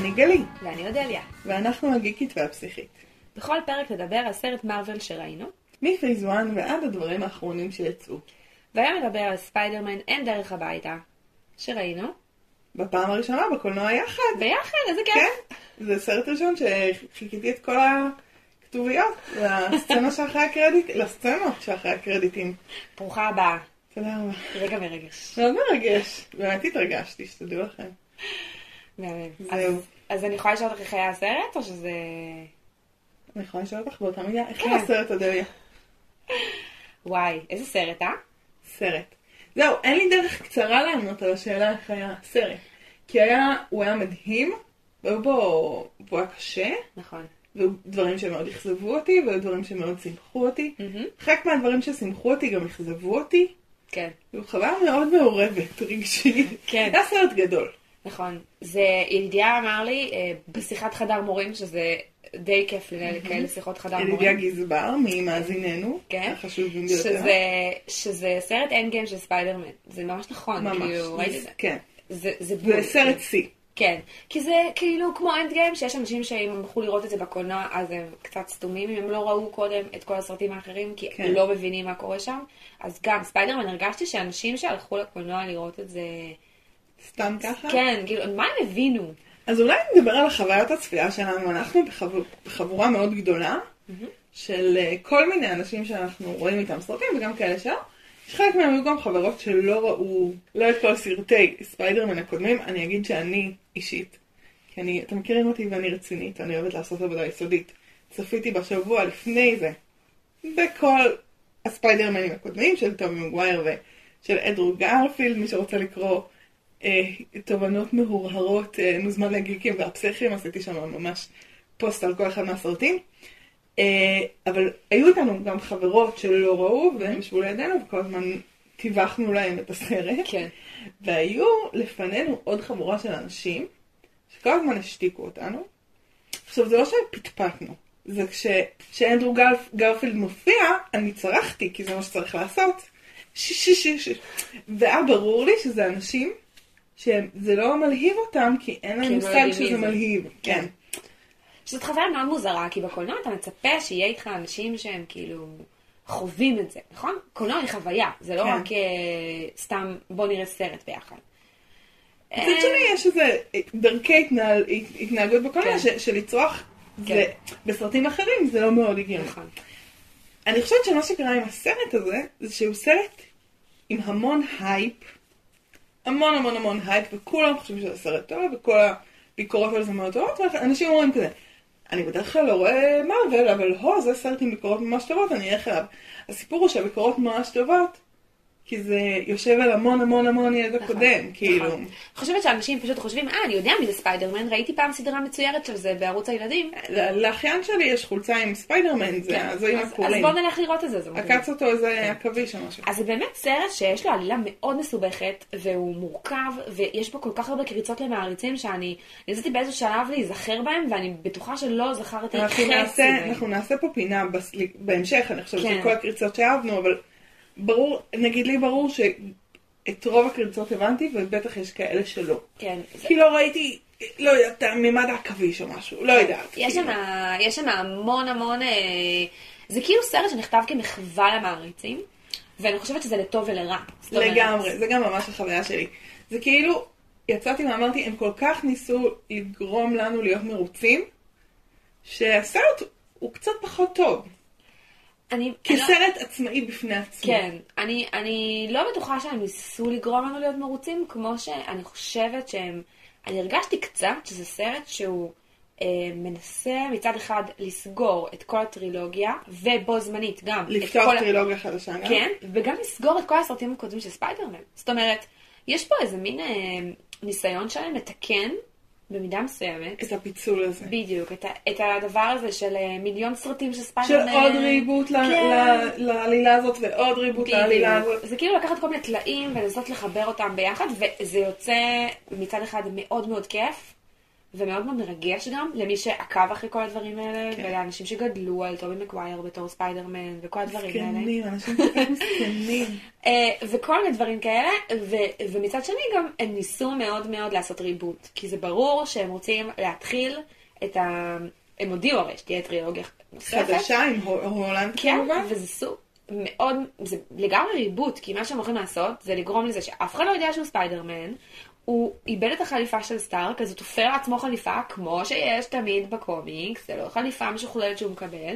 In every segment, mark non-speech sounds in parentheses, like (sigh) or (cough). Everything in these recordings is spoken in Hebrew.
אני גלי, ואני אודליה. ואנחנו הגיקית והפסיכית. בכל פרק נדבר על סרט מארוול שראינו, מפייס 1 ועד הדברים האחרונים שיצאו. והיום נדבר על ספיידרמן אין דרך הביתה, שראינו, בפעם הראשונה בקולנוע יחד. ביחד, איזה כיף. כן, זה סרט ראשון שחיכיתי את כל הכתוביות לסצנה שאחרי הקרדיט, לסצנות שאחרי הקרדיטים. ברוכה הבאה. תודה רבה. רגע מרגש. מאוד מרגש, באמת התרגשתי, שתדעו לכם. מהמם. אז- אני יכולה לשאול אותך איך היה הסרט, או שזה... אני יכולה לשאול אותך באותה מידה, איך כן. היה הסרט אודליה? (laughs) וואי, איזה סרט, אה? סרט. זהו, אין לי דרך קצרה לענות על השאלה איך היה הסרט. כי היה, הוא היה מדהים, והיו בו, הוא היה קשה, נכון. והיו דברים שמאוד אכזבו אותי, והיו דברים שמאוד שימחו אותי. מהמם. חלק מהדברים ששימחו אותי גם אכזבו אותי. כן, זו חוויה מאוד מעורבת, רגשית. כן. היה סרט גדול. נכון. זה, ידידיה אמר לי אה, בשיחת חדר מורים, שזה די כיף לנהל כאלה שיחות חדר ידידיה מורים. גזבר, ממאזיננו, כן. החשובים ביותר. שזה, שזה סרט Endgame של ספיידרמן. זה ממש נכון. ממש. כאילו, ראיתי. כן. זה, זה בול. זה סרט שיא. כן, כי זה כאילו כמו Endgame, שיש אנשים שאם הם הלכו לראות את זה בקולנוע, אז הם קצת סתומים, אם הם לא ראו קודם את כל הסרטים האחרים, כי כן. כן. לא מבינים מה קורה שם. אז גם ספיידרמן, הרגשתי שאנשים שהלכו לקולנוע לראות את זה, סתם ככה? כן, כאילו, מה הם הבינו? אז אולי נדבר על חוויית הצפייה שלנו. אנחנו בחב- בחבורה מאוד גדולה של אה, כל מיני אנשים שאנחנו רואים איתם סרטים וגם כאלה שלא. יש חלק מהם היו גם חברות שלא ראו, לא את כל סרטי ספיידרמן הקודמים. אני אגיד שאני אישית, כי אני, אתם מכירים אותי ואני רצינית, אני אוהבת לעשות עבודה יסודית. צפיתי בשבוע לפני זה בכל הספיידרמנים הקודמים של טומי מגווייר ושל אנדרו גרפילד, מי שרוצה לקרוא תובנות מהורהרות, אה, מוזמן לגיקים והפסיכים, עשיתי שם ממש פוסט על כל אחד מהסרטים. אה, אבל היו איתנו גם חברות שלא ראו, והם ישבו לידינו, וכל הזמן טיווחנו להם את הסרט. כן. והיו לפנינו עוד חבורה של אנשים, שכל הזמן השתיקו אותנו. עכשיו, זה לא שפטפטנו, זה כש- כשאנדרו גרפ, גרפילד מופיע, אני צרחתי, כי זה מה שצריך לעשות. שיש. והיה ברור לי שזה אנשים שזה לא מלהיב אותם, כי אין להם הם לא מושג שזה. מלהיב. כן. כן. שזאת חוויה מאוד מוזרה, כי בקולנוע אתה מצפה שיהיה איתך אנשים שהם כאילו חווים את זה, נכון? קולנוע היא חוויה, זה לא כן. רק אה, סתם בוא נראה סרט ביחד. מצד שני יש איזה דרכי התנהל, התנהגות בקולנוע כן. של כן. זה- בסרטים אחרים זה לא מאוד הגיוני. נכון. אני חושבת שמה שקרה עם הסרט הזה, זה שהוא סרט עם המון הייפ, המון המון המון הייפ, וכולם חושבים שזה סרט טוב, וכל הביקורות על זה מאוד טובות, ואנשים אומרים כזה, אני בדרך כלל לא רואה מארוול, אבל הו, זה סרט עם ביקורות ממש טובות, אני אלך אליו. הסיפור הוא שהביקורות ממש טובות, כי זה יושב על המון המון המון ידע נכון, קודם, כאילו. נכון. חושבת שאנשים פשוט חושבים, אה, אני יודע מי זה ספיידרמן, ראיתי פעם סדרה מצוירת של זה בערוץ הילדים. לאחיין שלי יש חולצה עם ספיידרמן, זה כן. הזוהים אז- אז הכחולים. בוא נלך לראות את זה, זה מגניב. עקץ אותו איזה עכביש או משהו. אז זה באמת סרט שיש לו עלילה מאוד מסובכת, והוא מורכב, ויש בו כל כך הרבה קריצות למעריצים, שאני ניסיתי באיזשהו שלב להיזכר בהם, ואני בטוחה שלא זכרתי חצי. אנחנו נעשה פה פינה בהמשך, אני חושבת כן. שכל הקריצות שאהבנו, אבל ברור, נגיד לי ברור שאת רוב הקריצות הבנתי, ובטח יש כאלה שלא. כן. זה- כי לא ראיתי, לא יודעת, ממד העכביש או משהו, לא יודעת. יש כאילו. שם, שם המון המון, אה, זה כאילו סרט שנכתב כמחווה למעריצים, ואני חושבת שזה לטוב ולרע. לגמרי, זה גם ממש החוויה שלי. זה כאילו, יצאתי ואמרתי, הם כל כך ניסו לגרום לנו להיות מרוצים, שהסרט הוא קצת פחות טוב. אני, אני לא- כסרט עצמאי בפני עצמו. כן, אני, אני לא בטוחה שהם ניסו לגרום לנו להיות מרוצים, כמו שאני חושבת שהם... אני הרגשתי קצת שזה סרט שהוא אה, מנסה מצד אחד לסגור את כל הטרילוגיה, ובו זמנית גם לפתוח כל... טרילוגיה חדשה גם. כן, וגם לסגור את כל הסרטים הקודמים של ספיידרמן. זאת אומרת, יש פה איזה מין אה, ניסיון שלהם לתקן, במידה מסוימת, את הפיצול הזה. בדיוק, את, ה, את הדבר הזה של אה, מיליון סרטים של של ספיידרמן. עוד ריבוט ל- כן. לעלילה הזאת ועוד ריבוט לעלילה הזאת. זה כאילו לקחת כל מיני טלאים ולנסות לחבר אותם ביחד, וזה יוצא מצד אחד מאוד מאוד כיף, ומאוד מאוד מרגש גם למי שעקב אחרי כל הדברים האלה, כן. ולאנשים שגדלו על טובי מגווייר בתור ספיידרמן, וכל הדברים האלה. זקנים, (laughs) אנשים מסכנים. אה, וכל מיני דברים כאלה, ו- ומצד שני גם הם ניסו מאוד מאוד לעשות ריבוט, כי זה ברור שהם רוצים להתחיל את ה... הם הודיעו הרי שתהיה טרילוגיה נוספת. חדשה עם הו- הולנד כן, כמובן. וזה סוג מאוד, זה לגמרי ריבוט, כי מה שהם הולכים לעשות זה לגרום לזה שאף אחד לא יודע שהוא ספיידרמן, הוא איבד את החליפה של סטארק, אז הוא תופר לעצמו חליפה כמו שיש תמיד בקומיקס, זה לא חליפה משוכללת שהוא מקבל,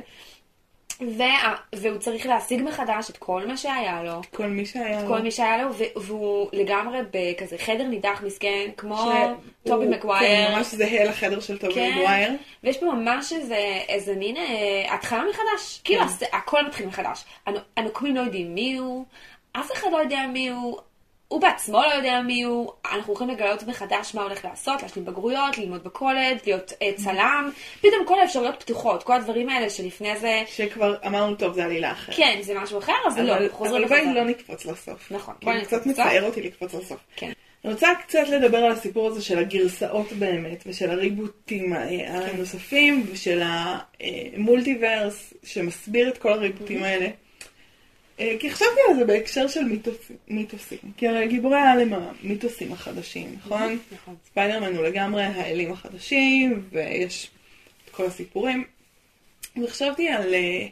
וה, והוא צריך להשיג מחדש את כל מה שהיה לו. כל מי שהיה לו. כל מי שהיה לו, והוא לגמרי בכזה חדר נידח מסכן, כמו שהוא- טובי מקווייר. כן, ממש זהה לחדר של טובי כן, מגווייר. ויש פה ממש איזה, איזה מין אה, התחלה מחדש. כאילו, כן. הס- הכל מתחיל מחדש. הנ- הנוקמים לא יודעים מי הוא, אף אחד לא יודע מי הוא, הוא בעצמו לא יודע מי הוא, אנחנו הולכים לגלות מחדש מה הולך לעשות, להשלים בגרויות, ללמוד בקולג', להיות אה, צלם, פתאום כל האפשרויות פתוחות, כל הדברים האלה שלפני זה, שכבר אמרנו, טוב, זה עלילה אחרת. כן, זה משהו אחר, אז לא, אבל חוזרים אבל בואי. לא נקפוץ לסוף. נכון, בואי קצת נקפוץ לסוף. מצער אותי לקפוץ לסוף. כן. אני רוצה קצת לדבר על הסיפור הזה של הגרסאות באמת, ושל הריבוטים כן. הנוספים, ושל המולטיברס, שמסביר את כל הריבוטים. האלה. אה, כי חשבתי על זה בהקשר של מיתוסים, מיתוסים. כי הרי גיבורי העל הם המיתוסים החדשים, נכון? נכון. ספיידרמן הוא לגמרי האלים החדשים, ויש את כל הסיפורים. וחשבתי על אה,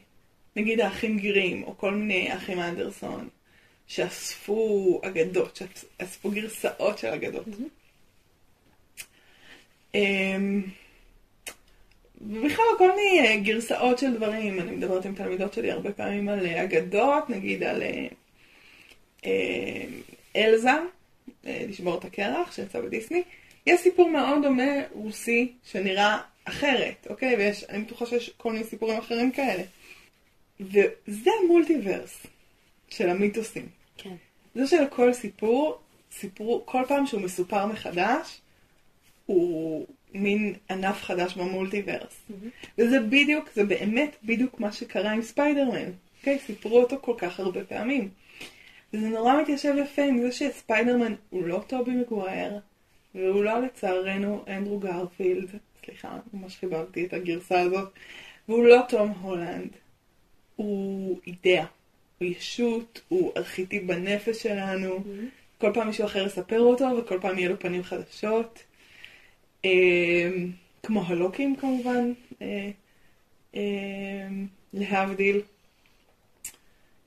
נגיד האחים גירים, או כל מיני אחים אנדרסון, שאספו אגדות, שאספו גרסאות של אגדות. אמ, ובכלל כל מיני אה, גרסאות של דברים, אני מדברת עם תלמידות שלי הרבה פעמים על אה, אגדות, נגיד על אה, אלזה, לשבור את הקרח, שיצא בדיסני. יש סיפור מאוד דומה רוסי שנראה אחרת, אוקיי? ויש, אני בטוחה שיש כל מיני סיפורים אחרים כאלה. וזה המולטיברס של המיתוסים. כן. זה שלכל סיפור, סיפור, כל פעם שהוא מסופר מחדש, הוא מין ענף חדש במולטיברס. וזה בדיוק, זה באמת בדיוק מה שקרה עם ספיידרמן. אוקיי? סיפרו אותו כל כך הרבה פעמים. וזה נורא מתיישב יפה עם זה שספיידרמן הוא לא טובי מגווייר, והוא לא לצערנו אנדרו גרפילד, סליחה, ממש חיבבתי את הגרסה הזאת, והוא לא תום הולנד. הוא אידאה, הוא ישות, הוא ארכיטיפ בנפש שלנו. כל פעם מישהו אחר יספר אותו, וכל פעם יהיו לו פנים חדשות. אמ, כמו הלוקים כמובן, אה, אמ, להבדיל.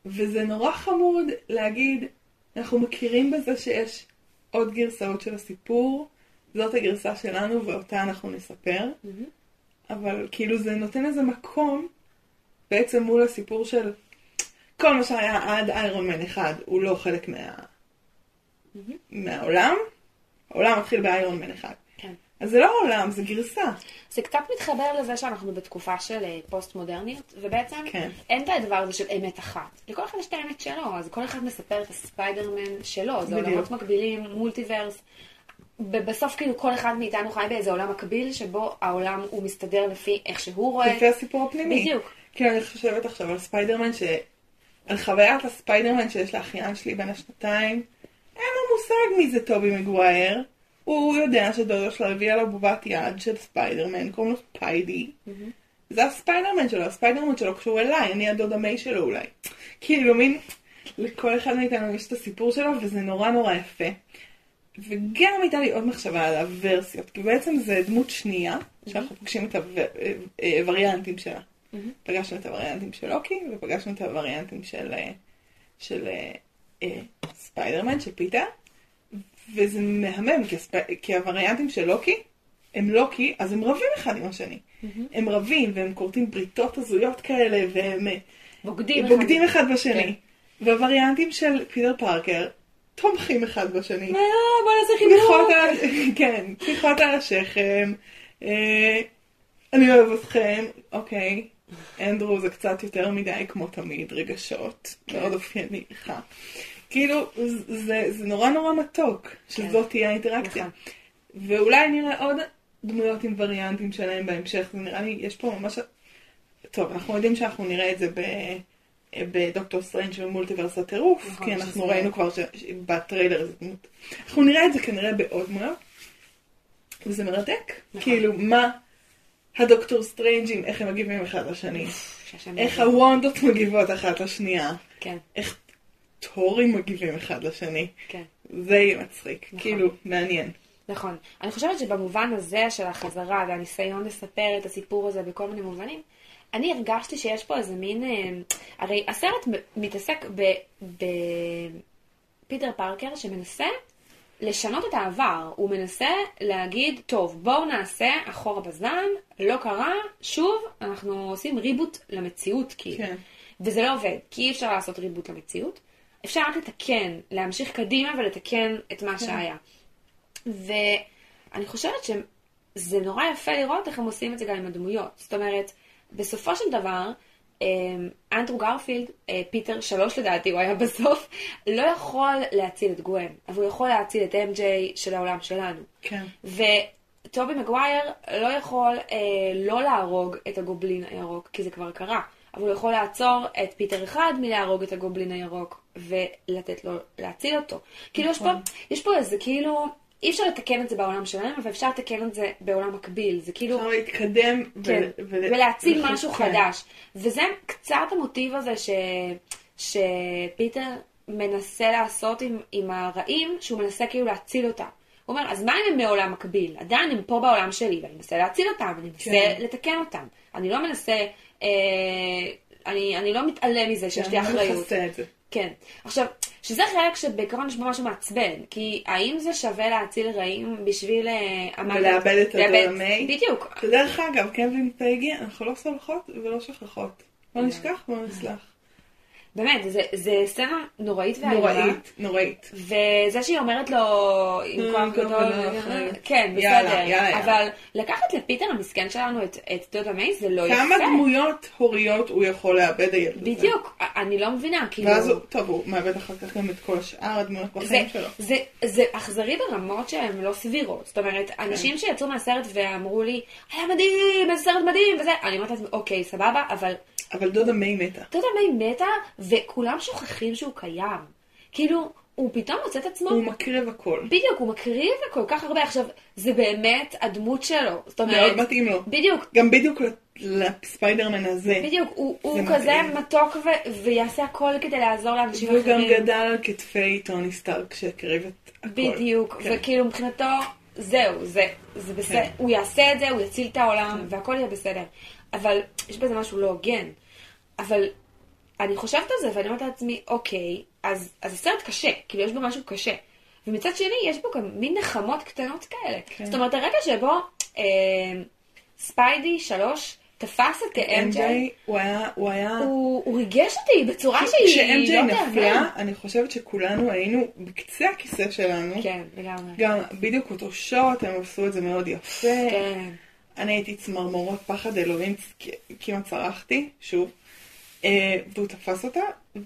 וזה נורא חמוד להגיד, אנחנו מכירים בזה שיש עוד גרסאות של הסיפור, זאת הגרסה שלנו ואותה אנחנו נספר, אבל כאילו זה נותן איזה מקום בעצם מול הסיפור של כל מה שהיה עד איירון מן אחד הוא לא חלק מה... מהעולם, העולם מתחיל באיירון מן אחד. כן. אז זה לא עולם, זה גרסה. זה קצת מתחבר לזה שאנחנו בתקופה של אה, פוסט מודרניות, ובעצם כן. אין את הדבר הזה של אמת אחת. לכל אחד יש את האמת שלו, אז כל אחד מספר את הספיידרמן שלו, זה בדיוק. עולמות מקבילים, מולטיברס. ובסוף כאילו כל אחד מאיתנו חי באיזה עולם מקביל, שבו העולם הוא מסתדר לפי איך שהוא רואה. לפי הסיפור הפנימי. בדיוק. כאילו אני חושבת עכשיו על ספיידרמן, ש... על חוויית הספיידרמן שיש לאחיין שלי בן השנתיים, אין לו מושג מי זה טובי מגווייר. הוא יודע שדודו שלו הביאה לו בובת יד של ספיידרמן, קוראים לו ספיידי. זה הספיידרמן שלו, הספיידרמן שלו קשור אליי, אני הדודה מיי שלו אולי. כאילו מין, לכל אחד מאיתנו יש את הסיפור שלו, וזה נורא נורא יפה. וגם הייתה לי עוד מחשבה על הוורסיות, כי בעצם זה דמות שנייה, שאנחנו פוגשים את הווריאנטים שלה. פגשנו את הווריאנטים של לוקי, ופגשנו את הווריאנטים של, אה, של אה, אה, ספיידרמן, של פיטר, וזה מהמם, כי, הווריאנטים של לוקי, הם לוקי, אז הם רבים אחד עם השני. הם רבים, והם כורתים בריתות הזויות כאלה, והם אה, בוגדים. בוגדים אחד בשני. כן. והווריאנטים של פיטר פארקר תומכים אחד בשני. מה, בוא נעשה חיבוק. (laughs) כן, תמיכות על השכם. אה, אני אוהב אתכם, אוקיי. אנדרו זה קצת יותר מדי, כמו תמיד, רגשות. מאוד אופייני לך. כאילו, זה, זה נורא נורא מתוק, שזאת תהיה האינטראקציה. נכון. ואולי נראה עוד דמויות עם וריאנטים שלהם בהמשך, זה נראה לי, יש פה ממש... טוב, אנחנו יודעים שאנחנו נראה את זה ב... בדוקטור סטרנג' ומולטיברס הטירוף, נכון, כי אנחנו ראינו כבר ש... בטריילר איזה דמות. אנחנו נראה את זה כנראה בעוד דמויות. וזה מרתק. נכון. כאילו, מה הדוקטור סטרנג'ים, איך הם מגיבים אחד לשני. איך. הוונדות מגיבות אחת לשנייה. כן, איך תורים מגיבים אחד לשני. כן. זה יהיה מצחיק. נכון. כאילו, מעניין. נכון. אני חושבת שבמובן הזה של החזרה והניסיון לספר את הסיפור הזה בכל מיני מובנים, אני הרגשתי שיש פה איזה מין... אה, הרי הסרט מתעסק בפיטר פארקר שמנסה לשנות את העבר. הוא מנסה להגיד, טוב, בואו נעשה אחורה בזמן, לא קרה, שוב, אנחנו עושים ריבוט למציאות, כאילו. כן. וזה לא עובד, כי אי אפשר לעשות ריבוט למציאות. אפשר רק לתקן, להמשיך קדימה ולתקן את מה שהיה. ואני חושבת שזה נורא יפה לראות איך הם עושים את זה גם עם הדמויות. זאת אומרת, בסופו של דבר, אמ, אנדרו גרפילד, אה, פיטר שלוש לדעתי, הוא היה בסוף, לא יכול להציל את גווין, אבל הוא יכול להציל את MJ של העולם שלנו. כן. וטובי מגווייר לא יכול אה, לא להרוג את הגובלין הירוק, כי זה כבר קרה. אבל הוא יכול לעצור את פיטר אחד מלהרוג את הגובלין הירוק, ולתת לו, להציל אותו. כאילו יש פה, נכון. יש פה איזה כאילו, אי אפשר לתקן את זה בעולם שלהם, אבל אפשר לתקן את זה בעולם מקביל. זה כאילו... אפשר להתקדם ו- כן, ול- ולהציל ול- משהו כן. חדש. וזה קצת המוטיב הזה ש... שפיטר מנסה לעשות עם, עם הרעים, שהוא מנסה כאילו להציל אותם. הוא אומר, אז מה אם הם מעולם מקביל? עדיין הם פה בעולם שלי, ואני מנסה להציל אותם, אני מנסה כן. לתקן אותם. אני לא מנסה, אה, אני, אני לא מתעלם מזה שיש לי אני לא אחריות. מכסה את זה. כן. עכשיו, שזה חלק שבעיקרון יש בו משהו מעצבן, כי האם זה שווה להציל רעים בשביל... אה, ולאבד את הדור המי? בדיוק. ודרך אגב, קווין פייגי, אנחנו לא סולחות ולא שכחות. כן. נשכח, בוא נסלח. באמת, זה, זה סצנה נוראית ואיומה. נוראית, נוראית. וזה שהיא אומרת לו, עם אה, גם הכבוד, ולא אחרת. כן, בסדר, יאללה, יאללה. אבל לקחת לפיטר המסכן שלנו את, את דודה מיי זה לא יפה. כמה דמויות הוריות הוא יכול לאבד הילד הזה? בדיוק, אני לא מבינה, כאילו, ואז הוא, טוב, הוא מאבד אחר כך גם את כל השאר הדמויות בחיים שלו. זה, זה אכזרי ברמות שהן לא סבירות. זאת אומרת, כן. אנשים שיצאו מהסרט ואמרו לי, היה מדהים, איזה סרט מדהים, וזה, אני אומרת לעצמי, אוקיי, סבבה, אבל אבל דודה מיי מתה. דודה מיי מתה, וכולם שוכחים שהוא קיים. כאילו, הוא פתאום מוצא את עצמו הוא מקריב הכל. בדיוק, הוא מקריב כל כך הרבה. עכשיו, זה באמת הדמות שלו. זאת אומרת, מאוד מתאים לו. בדיוק, גם בדיוק לספיידרמן הזה. בדיוק, הוא, הוא זה כזה. מתוק ו- ויעשה הכל כדי לעזור לאנשים והוא גם אחרים. גדל על כתפי טוני סטארק שהקריב את הכל. בדיוק, כן. וכאילו מבחינתו, זהו, זה, זה בסדר, כן. הוא יעשה את זה, הוא יציל את העולם, והכל יהיה בסדר. אבל יש בזה משהו לא הוגן. אבל אני חושבת על זה ואני אומרת לעצמי, אוקיי, אז, אז הסרט קשה, כאילו יש בו משהו קשה. ומצד שני, יש בו גם מין נחמות קטנות כאלה. כן. זאת אומרת, הרגע שבו אה, ספיידי שלוש תפס את MJ, MJ, הוא היה, הוא היה... הוא, הוא ריגש אותי בצורה שהיא כשאם.ג'יי לא נפלה, תאמן. אני חושבת שכולנו היינו בקצה הכיסא שלנו. כן, לגמרי. גם בדיוק אותו שוט, הם עשו את זה מאוד יפה. כן. אני הייתי צמרמורות פחד אלוהים, כמעט צרחתי, שוב. אה, והוא תפס אותה,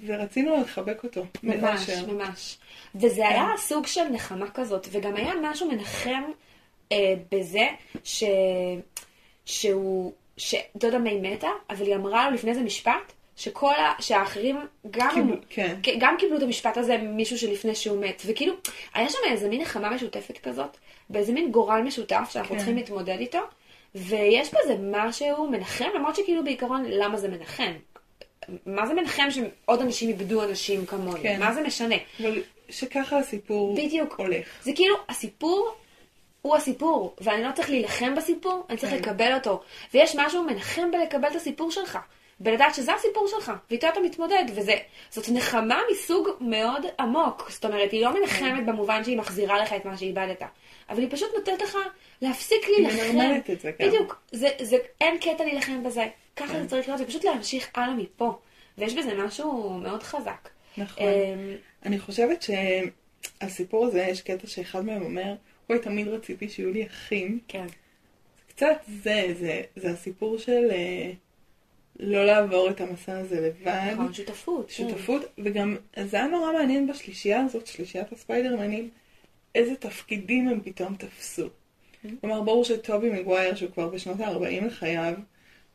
ורצינו לחבק אותו. ממש. ממש. וזה היה סוג של נחמה כזאת, וגם היה משהו מנחם אה, בזה ש... שהוא... שדודה מיי מתה, אבל היא אמרה לו לפני זה משפט, שכל ה... שהאחרים גם... קיבלו, כן. כן, גם קיבלו את המשפט הזה ממישהו שלפני שהוא מת, וכאילו, היה שם איזה מין נחמה משותפת כזאת, באיזה מין גורל משותף שאנחנו כן. צריכים להתמודד איתו, ויש בזה משהו מנחם, למרות שכאילו בעיקרון, למה זה מנחם? מה זה מנחם שעוד אנשים איבדו אנשים כמוני? כן. מה זה משנה? אבל שככה הסיפור בדיוק. הולך. זה כאילו, הסיפור הוא הסיפור, ואני לא צריך להילחם בסיפור, אני צריך כן. לקבל אותו. ויש משהו מנחם בלקבל את הסיפור שלך, בלדעת שזה הסיפור שלך, ואיתו אתה מתמודד, וזאת נחמה מסוג מאוד עמוק. זאת אומרת, היא לא כן. מנחמת במובן שהיא מחזירה לך את מה שאיבדת, אבל היא פשוט נותנת לך להפסיק היא להילחם. מנרמלת את זה גם. בדיוק, זה, זה, אין קטע להילחם בזה, ככה כן. זה צריך להיות, זה פשוט להמשיך הלאה מפה. ויש בזה משהו מאוד חזק. נכון. אמ, אני חושבת שהסיפור הזה, יש קטע שאחד מהם אומר, וואי, תמיד רציתי שיהיו לי אחים. כן. קצת זה, זה, זה הסיפור של אה, לא לעבור את המסע הזה לבד. נכון, שותפות. כן. שותפות, וגם זה היה נורא מעניין בשלישייה הזאת, שלישיית הספיידרמנים, איזה תפקידים הם פתאום תפסו. Mm-hmm. כלומר, ברור שטובי מגווייר, שהוא כבר בשנות ה-40 לחייו,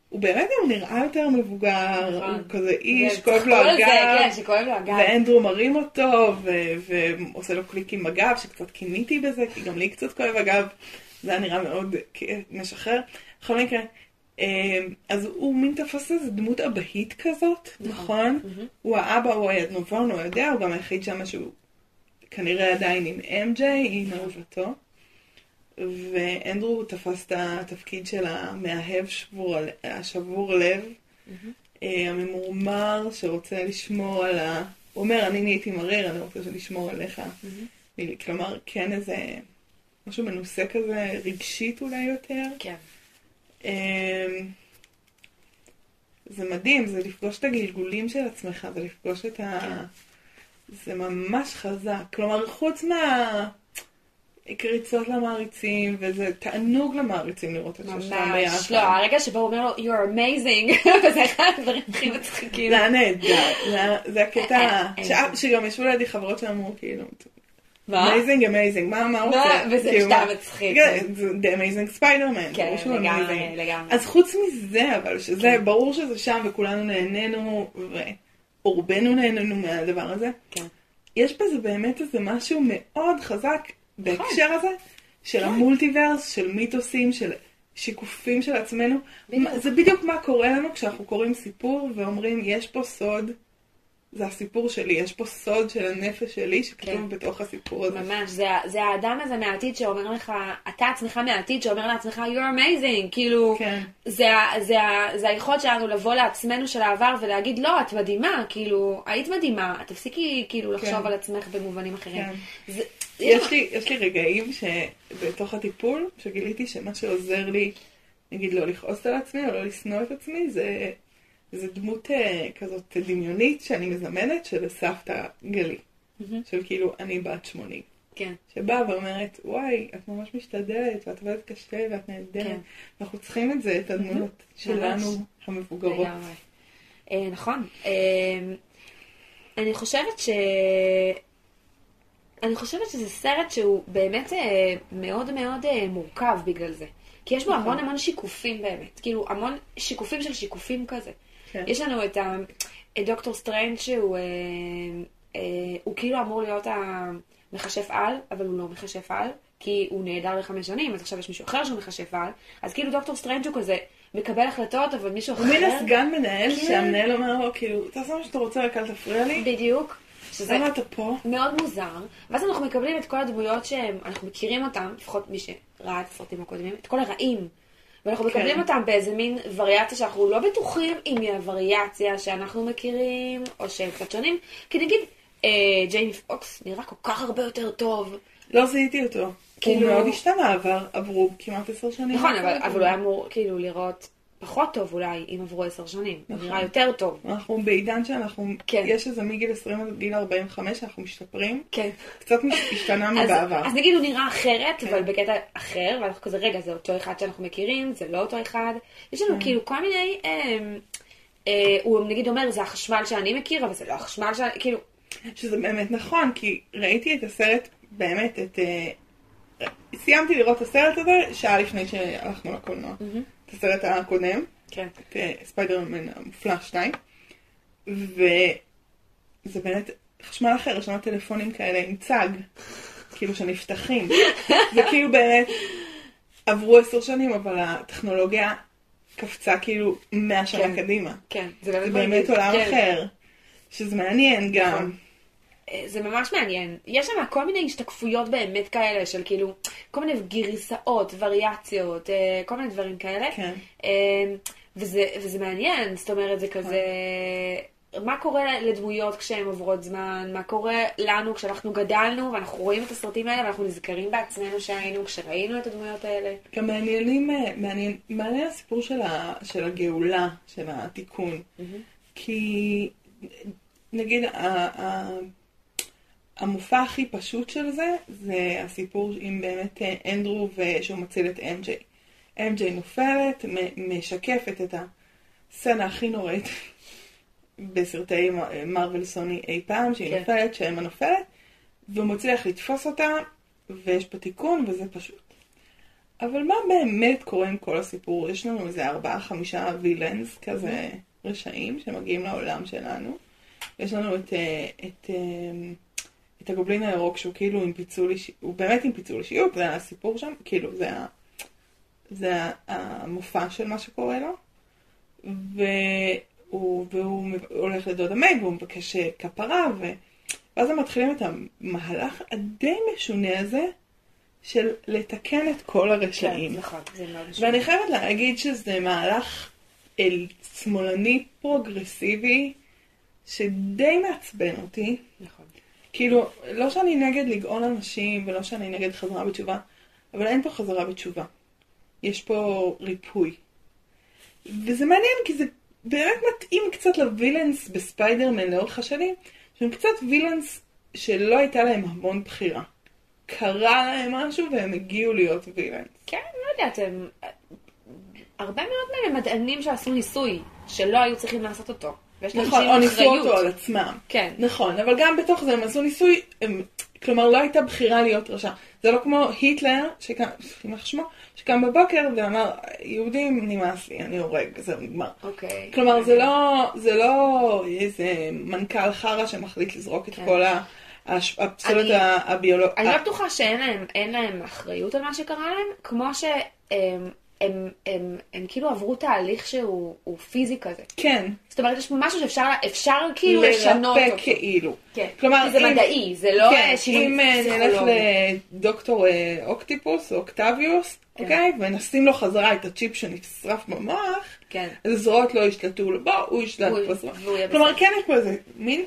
הוא באמת גם נראה יותר מבוגר, נכון. הוא כזה איש, כואב לו הגב, כן, שכואב לו הגב. ואנדרו מרים אותו, ועושה לו קליק עם הגב, שקצת קיניתי בזה, כי גם לי קצת כואב הגב, זה היה נראה מאוד משחרר. בכל מקרה, אז הוא מין תפס איזה דמות אבהית כזאת, נכון? הוא האבא, הוא הידנובון, הוא יודע, הוא גם היחיד שם שהוא כנראה עדיין עם אמג'יי, עם אהובתו. ואנדרו תפס את התפקיד של המאהב שבור, השבור לב, אה, הממורמר שרוצה לשמור על ה... הוא אומר, אני נהייתי מריר, אני רוצה לשמור עליך. כלומר, כן איזה משהו מנוסה כזה, רגשית אולי יותר. כן. אמ, זה מדהים, זה לפגוש את הגלגולים של עצמך, זה לפגוש את ה... כן. זה ממש חזק. כלומר, חוץ מה... קריצות למעריצים, וזה תענוג למעריצים לראות את שלושתם ביחד. ממש. לא, הרגע שבו הוא אומר לו, you're amazing, (laughs) וזה אחד הדברים הכי מצחיקים. זה היה נהדר, זה הקטע, אה, אה, אה. שגם ישבו לידי חברות שאמרו כאילו? amazing amazing, מה מה? רוצה? וזה כאילו, מה? מצחיק. כן, זה The Amazing Spider-Man, כן, ברור שהוא. לגמרי. אז חוץ מזה, אבל שזה, כן. ברור שזה שם וכולנו נהנינו, ורובנו נהנינו מהדבר הזה, כן. יש בזה באמת איזה משהו מאוד חזק בהקשר הזה, של. המולטיברס, של מיתוסים, של שיקופים של עצמנו. זה בדיוק מה קורה לנו כשאנחנו קוראים סיפור ואומרים, יש פה סוד, זה הסיפור שלי, יש פה סוד של הנפש שלי שכתוב כן. בתוך הסיפור הזה. ממש, זה, זה האדם הזה מהעתיד שאומר לך, אתה עצמך מהעתיד שאומר לעצמך, you're amazing, כאילו, כן. זה, זה, ה- זה היכולת שלנו לבוא לעצמנו של העבר ולהגיד, לא, את מדהימה, כאילו, היית מדהימה, תפסיקי כאילו לחשוב כן. על עצמך במובנים אחרים. כן. זה, יש לי, יש לי רגעים שבתוך הטיפול, שגיליתי שמה שעוזר לי, נגיד לא לכעוס על עצמי או לא לשנוא את עצמי, זה, זה דמות אה, כזאת דמיונית שאני מזמנת של סבתא גלי. של כאילו, אני בת 80. כן, שבאה ואומרת, וואי, את ממש משתדלת, ואת עובדת קשה, ואת נהדרת. כן. אנחנו צריכים את זה, את הדמויות שלנו, המבוגרות. לגמרי. אה, נכון. אה, אני חושבת ש... אני חושבת שזה סרט שהוא באמת מאוד מאוד מורכב בגלל זה. כי יש בו נכון. המון המון שיקופים באמת. כאילו, המון שיקופים של שיקופים כזה. כן. יש לנו את, ה... את דוקטור סטרנג' שהוא אה, אה, הוא כאילו אמור להיות המכשף על, אבל הוא לא מכשף על, כי הוא נעדר לחמש שנים, אז עכשיו יש מישהו אחר שהוא מכשף על. אז כאילו דוקטור סטרנג' הוא כזה מקבל החלטות, אבל מישהו אחר... הוא מין הסגן מנהל, כן. שהמנהל אומר לו, כאילו, תעשה מה שאתה רוצה, רק אל תפריע לי. בדיוק. שזה למה אתה פה? מאוד מוזר, ואז אנחנו מקבלים את כל הדמויות שאנחנו מכירים אותם, לפחות מי שראה את הסרטים הקודמים, את כל הרעים. ואנחנו כן. מקבלים אותם באיזה מין וריאציה שאנחנו לא בטוחים אם היא הווריאציה שאנחנו מכירים, או שהם קצת שונים. כי נגיד, אה, ג'יימי פוקס נראה כל כך הרבה יותר טוב. לא זיהיתי אותו. כאילו- הוא מאוד השתנה, עבר, עברו כמעט עשר שנים. נכון, אבל, אבל הוא היה אמור כאילו לראות פחות טוב אולי, אם עברו עשר שנים. נכון. נראה יותר טוב. אנחנו בעידן שאנחנו, כן. יש איזה מגיל 20 עד גיל 45 שאנחנו משתפרים. כן. קצת השתנה אז, מבעבר. אז נגיד הוא נראה אחרת, כן. אבל בקטע אחר, ואנחנו כזה, רגע, זה אותו אחד שאנחנו מכירים, זה לא אותו אחד. יש לנו כאילו כל מיני, אה, אה, הוא נגיד אומר, זה החשמל שאני מכיר, אבל זה לא החשמל שאני, כאילו, שזה באמת נכון, כי ראיתי את הסרט, באמת, את... אה, סיימתי לראות את הסרט הזה שעה לפני שהלכנו לקולנוע. את הסרט הקודם, כן. את ספיידרמן המופלא 2, וזה באמת חשמל אחר, יש לנו טלפונים כאלה עם צג, כאילו שנפתחים. זה כאילו באמת, עברו עשר שנים, אבל הטכנולוגיה קפצה כאילו מאה שנה כן. קדימה. כן, זה באמת, זה באמת. עולם כן. אחר, שזה מעניין גם. אה, זה ממש מעניין. יש שם כל מיני השתקפויות באמת כאלה, של כאילו, כל מיני גרסאות, וריאציות, אה, כל מיני דברים כאלה. כן. אה, וזה, וזה מעניין, זאת אומרת, זה כזה... מה קורה לדמויות כשהן עוברות זמן? מה קורה לנו כשאנחנו גדלנו ואנחנו רואים את הסרטים האלה ואנחנו נזכרים בעצמנו שהיינו כשראינו את הדמויות האלה? גם מעניינים, מעניין, מעניין הסיפור של, ה, של הגאולה, של התיקון. כי נגיד ה, ה, המופע הכי פשוט של זה, זה הסיפור עם באמת אה, אנדרו ושהוא מציל את אמג'יי. אמג'יי נופלת, משקפת את הסצנה הכי נוראית (laughs) בסרטי מרוויל סוני אי פעם, שהיא כן. נופלת, שאמה נופלת, והוא מצליח לתפוס אותה, ויש פה תיקון, וזה פשוט. אבל מה באמת קורה עם כל הסיפור? יש לנו איזה ארבעה, חמישה וילאנס כזה רשעים שמגיעים לעולם שלנו. יש לנו את, אה, את, אה, את הגובלין הירוק שהוא כאילו עם פיצול אישיות, הוא באמת עם פיצול אישיות, זה הסיפור שם, כאילו זה, ה, זה המופע של מה שקורה לו. והוא, והוא הולך לדודה מיי והוא מבקש אה, כפרה, ו... ואז הם מתחילים את המהלך הדי משונה הזה של לתקן את כל הרשעים. כן, נכון, זה מאוד משונה. ואני חייבת להגיד שזה מהלך אל שמאלני פרוגרסיבי שדי מעצבן אותי. נכון. כאילו, לא שאני נגד לגאול אנשים ולא שאני נגד חזרה בתשובה, אבל אין פה חזרה בתשובה. יש פה ריפוי. וזה מעניין כי זה באמת מתאים קצת ל villains בספיידרמן לאורך השנים, שהם קצת villains שלא הייתה להם המון בחירה. קרה להם משהו והם הגיעו להיות villains. כן, לא יודעת, הם... הרבה מאוד מהם הם מדענים שעשו ניסוי, שלא היו צריכים לעשות אותו. ויש נכון, או ניסו. אותו על עצמם. כן. נכון, אבל גם בתוך זה הם עשו ניסוי, הם, כלומר לא הייתה בחירה להיות רשע. זה לא כמו היטלר, שקם, יימח שמו, שקם בבוקר ואמר, יהודים נמאס לי, אני הורג, זהו נגמר. אוקיי. כלומר זה לא, זה לא איזה מנכ"ל חרא שמחליט לזרוק את כן. כל ה- הפסולת הביולוגית. אני לא בטוחה שאין להם, אחריות על מה שקרה להם, כמו שהם הם, הם, הם, כאילו עברו תהליך שהוא הוא פיזי כזה. כן, זאת אומרת, יש פה משהו שאפשר אפשר כאילו לשנות לרפא אותו. כאילו. כן. כלומר, זה אם- מדעי, זה לא כן, שינוי אם אה, נלך. לדוקטור אה, אוקטיפוס או אוקטביוס, כן. אוקיי? ונשים לו חזרה את הצ'יפ שנשרף במוח, כן. אז הזרועות לא ישלטו לו בו, הוא ישלט בזרוע. כלומר. כן יש פה איזה מין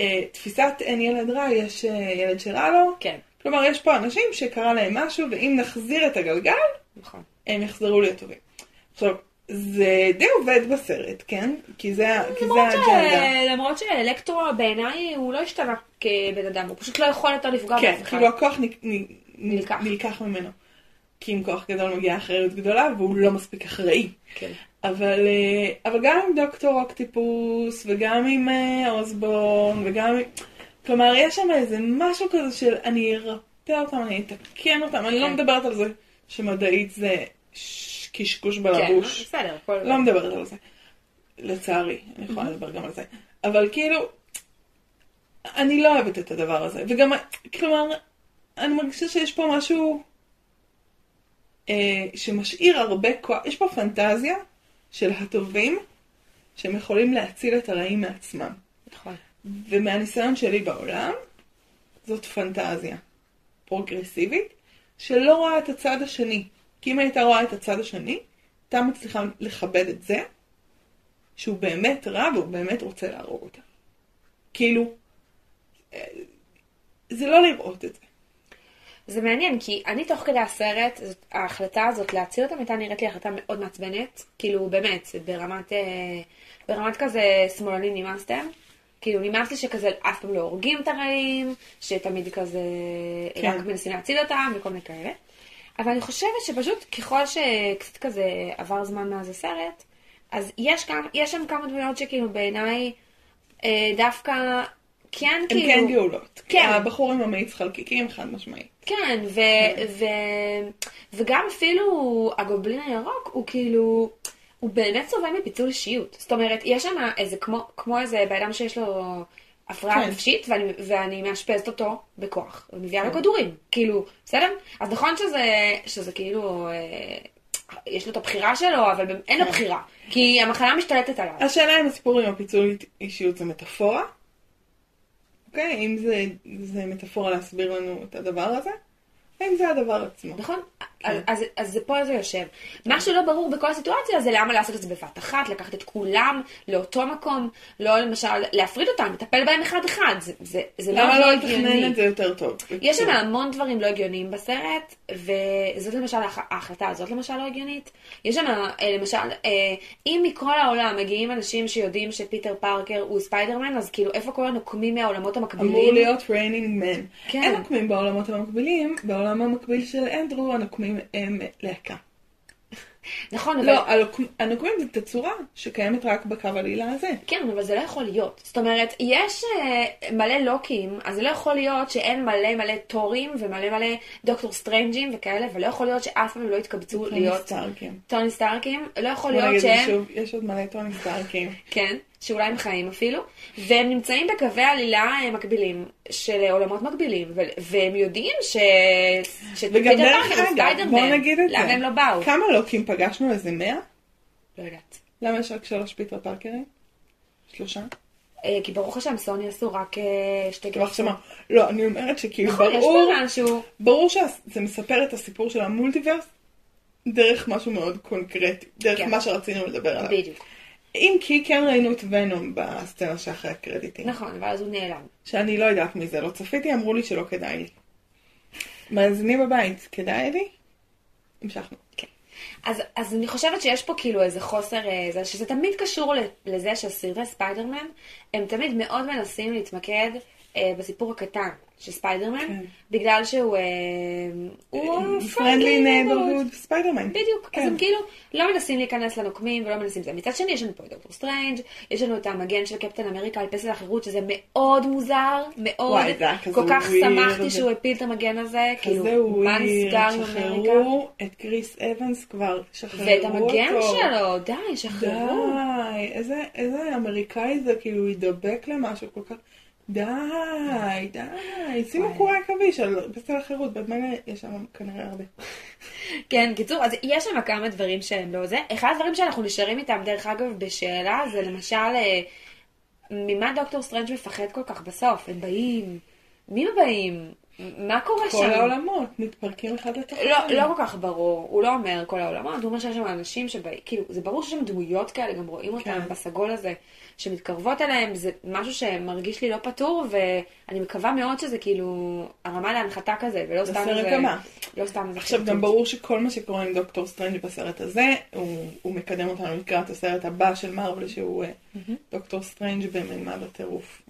אה, תפיסת אין ילד רע, יש אה, ילד שרע לו. כן, כלומר, יש פה אנשים שקרה להם משהו, ואם נחזיר את הגלגל, נכון. הם יחזרו להיות טובים. עכשיו, זה די עובד בסרט, כן? כי זה, כי זה. האג'נדה. למרות שאלקטרו בעיניי הוא לא השתנה כבן אדם, הוא פשוט לא יכול יותר לפגוע כן, באף אחד. כאילו הכוח נ, נ, נלקח. נלקח ממנו. כי עם כוח גדול מגיעה אחריות גדולה, והוא לא מספיק אחראי. כן. אבל, אה, אבל גם עם דוקטור אוקטיפוס, וגם עם אה, אוסבורן, וגם עם... כלומר, יש שם איזה משהו כזה של אני ארפא אותם, אני אתקן אותם, אני לא כן. מדברת על זה שמדעית זה קשקוש כן, בלבוש. בסדר, הכל... לא מדברת על זה. לצערי, אני יכולה לדבר גם על זה. אבל כאילו, אני לא אוהבת את הדבר הזה. וגם, כלומר, אני מרגישה שיש פה משהו אה, שמשאיר הרבה כוח. יש פה פנטזיה של הטובים שהם יכולים להציל את הרעים מעצמם. נכון. ומהניסיון שלי בעולם, זאת פנטזיה פרוגרסיבית שלא רואה את הצד השני. כי אם הייתה רואה את הצד השני, הייתה מצליחה לכבד את זה, שהוא באמת רע והוא באמת רוצה להרוג אותה. כאילו, אה, זה לא לראות את זה. זה מעניין, כי אני תוך כדי הסרט, זאת, ההחלטה הזאת להציל אותם הייתה נראית לי החלטה מאוד מעצבנת. כאילו, באמת, ברמת, אה, ברמת כזה שמאלנים נמאסתם. כאילו, נמאס לי שכזה אף פעם לא הורגים את הרעים, שתמיד כזה כן. רק מנסים להציל אותם וכל מיני כאלה. אבל אני חושבת שפשוט ככל שקצת כזה עבר זמן מאז הסרט, אז יש, כמה, יש שם כמה דמויות שכאילו בעיניי אה, דווקא כן הן כאילו... כן גאולות. כן. הבחור עם המאיץ חלקיקים, חד משמעית. כן, ו, ו, וגם אפילו הגובלין הירוק הוא כאילו, הוא באמת סובל מפיצול אישיות. זאת אומרת, יש שם איזה כמו, כמו איזה בן אדם שיש לו הפרעה כן. נפשית, ואני, ואני מאשפזת אותו בכוח, ומביאה לו כן. כדורים, כאילו, בסדר? אז נכון שזה, שזה כאילו, אה, יש לו את הבחירה שלו, אבל אין לו כן. בחירה, כי המחלה משתלטת עליו. השאלה אם הסיפור עם הפיצול אישיות זה מטאפורה? אוקיי? אם זה, זה מטאפורה להסביר לנו את הדבר הזה? האם זה הדבר עצמו? נכון? כן. אז, אז, אז זה פה זה יושב. מה שלא ברור בכל הסיטואציה זה למה לעשות את זה בבת אחת, לקחת את כולם לאותו מקום, לא למשל להפריד אותם, לטפל בהם אחד אחד, זה, זה, זה מאוד למה לא לא הגיוני. לתכנן את זה יותר טוב? יש שם המון דברים לא הגיוניים בסרט, וזאת למשל ההח- ההחלטה הזאת למשל לא הגיונית. יש שם אה, למשל, אה, אם מכל העולם מגיעים אנשים שיודעים שפיטר פארקר הוא ספיידרמן, אז כאילו איפה כל הנוקמים מהעולמות המקבילים? אמור להיות raining men. כן. אין נוקמים בעולמות המקבילים, בעולם המקביל של אנדרו הנוקמים הם להקה. נכון, אבל... לא, הנוק- הנוקמים זה תצורה שקיימת רק בקו העלילה הזה. כן, אבל זה לא יכול להיות. זאת אומרת, יש אה, מלא לוקים, אז זה לא יכול להיות שאין מלא מלא תורים ומלא מלא דוקטור סטרנג'ים וכאלה, ולא יכול להיות שאף פעם לא יתקבצו טוני להיות סטארקים. טוני סטארקים, לא יכול להיות שהם... יש עוד מלא טוני סטארקים. כן. שאולי הם חיים אפילו, והם נמצאים בקווי עלילה אה, מקבילים של עולמות מקבילים, והם יודעים ש... וגם דרך אגב, וספיידרמן, בוא נגיד את זה. למה הם לא באו? כמה לוקים פגשנו? איזה מאה? לא יודעת. למה יש רק שלוש פיטר פארקרים? שלושה? אה, כי ברוך השם, סוני עשו רק אה, שתי. מה? לא, אני אומרת שכאילו נכון, יש ברור, פה משהו. ברור שזה מספר את הסיפור של המולטיברס דרך משהו מאוד קונקרטי, דרך כן. מה שרצינו לדבר עליו. בדיוק. אם כי כן ראינו את ונום בסצנה שאחרי הקרדיטים. נכון, אבל אז הוא נעלם. שאני לא יודעת מזה, לא צפיתי, אמרו לי שלא כדאי לי. מאזינים בבית, כדאי לי? המשכנו. אז, אז אני חושבת שיש פה כאילו איזה חוסר, אה, זה, שזה תמיד קשור לזה שסרטי ספיידרמן, הם תמיד מאוד מנסים להתמקד אה, בסיפור הקטן של ספיידרמן, כן. בגלל שהוא אה, הוא friendly neighborhood ספיידרמן. בדיוק, כן. אז הם כאילו לא מנסים להיכנס לנוקמים ולא מנסים זה. מצד שני, יש לנו פה את דוקטור סטרנג', יש לנו את המגן של קפטן אמריקה על פסל החירות, שזה מאוד מוזר, מאוד, וואי, זה היה כזה כל כך weird. שמחתי שהוא הפיל את המגן הזה, כאילו, מה נסגר עם אמריקה? שחררו את קריס אבנס כבר, שחררו ואת אותו. המגן שלו, די, שחררו. די, איזה, איזה אמריקאי זה, כאילו, הוא ידבק למשהו כל כך... די, די, שימו. קורי עכביש על פסל החירות, בזמן יש שם כנראה הרבה. כן, קיצור, אז יש שם כמה דברים שהם לא זה. אחד הדברים שאנחנו נשארים איתם, דרך אגב, בשאלה, זה למשל, אה, ממה דוקטור סטרנג' מפחד כל כך בסוף? הם באים, מי הם באים? מה קורה שם? כל העולמות מתפרקים אחד לתוך לא, השני. לא כל כך ברור, הוא לא אומר כל העולמות, הוא אומר שיש שם אנשים שבאים, כאילו, זה ברור שיש שם דמויות כאלה, גם רואים אותם כן. בסגול הזה, שמתקרבות אליהם, זה משהו שמרגיש לי לא פתור, ואני מקווה מאוד שזה כאילו הרמה להנחתה כזה, ולא זה סתם סרט איזה... הבא. לא סתם איזה עכשיו גם. ברור שכל מה שקורה עם דוקטור סטרנג' בסרט הזה, הוא, הוא מקדם אותנו לקראת הסרט הבא של מארוול שהוא אה, דוקטור סטרנג' בממד הטירוף.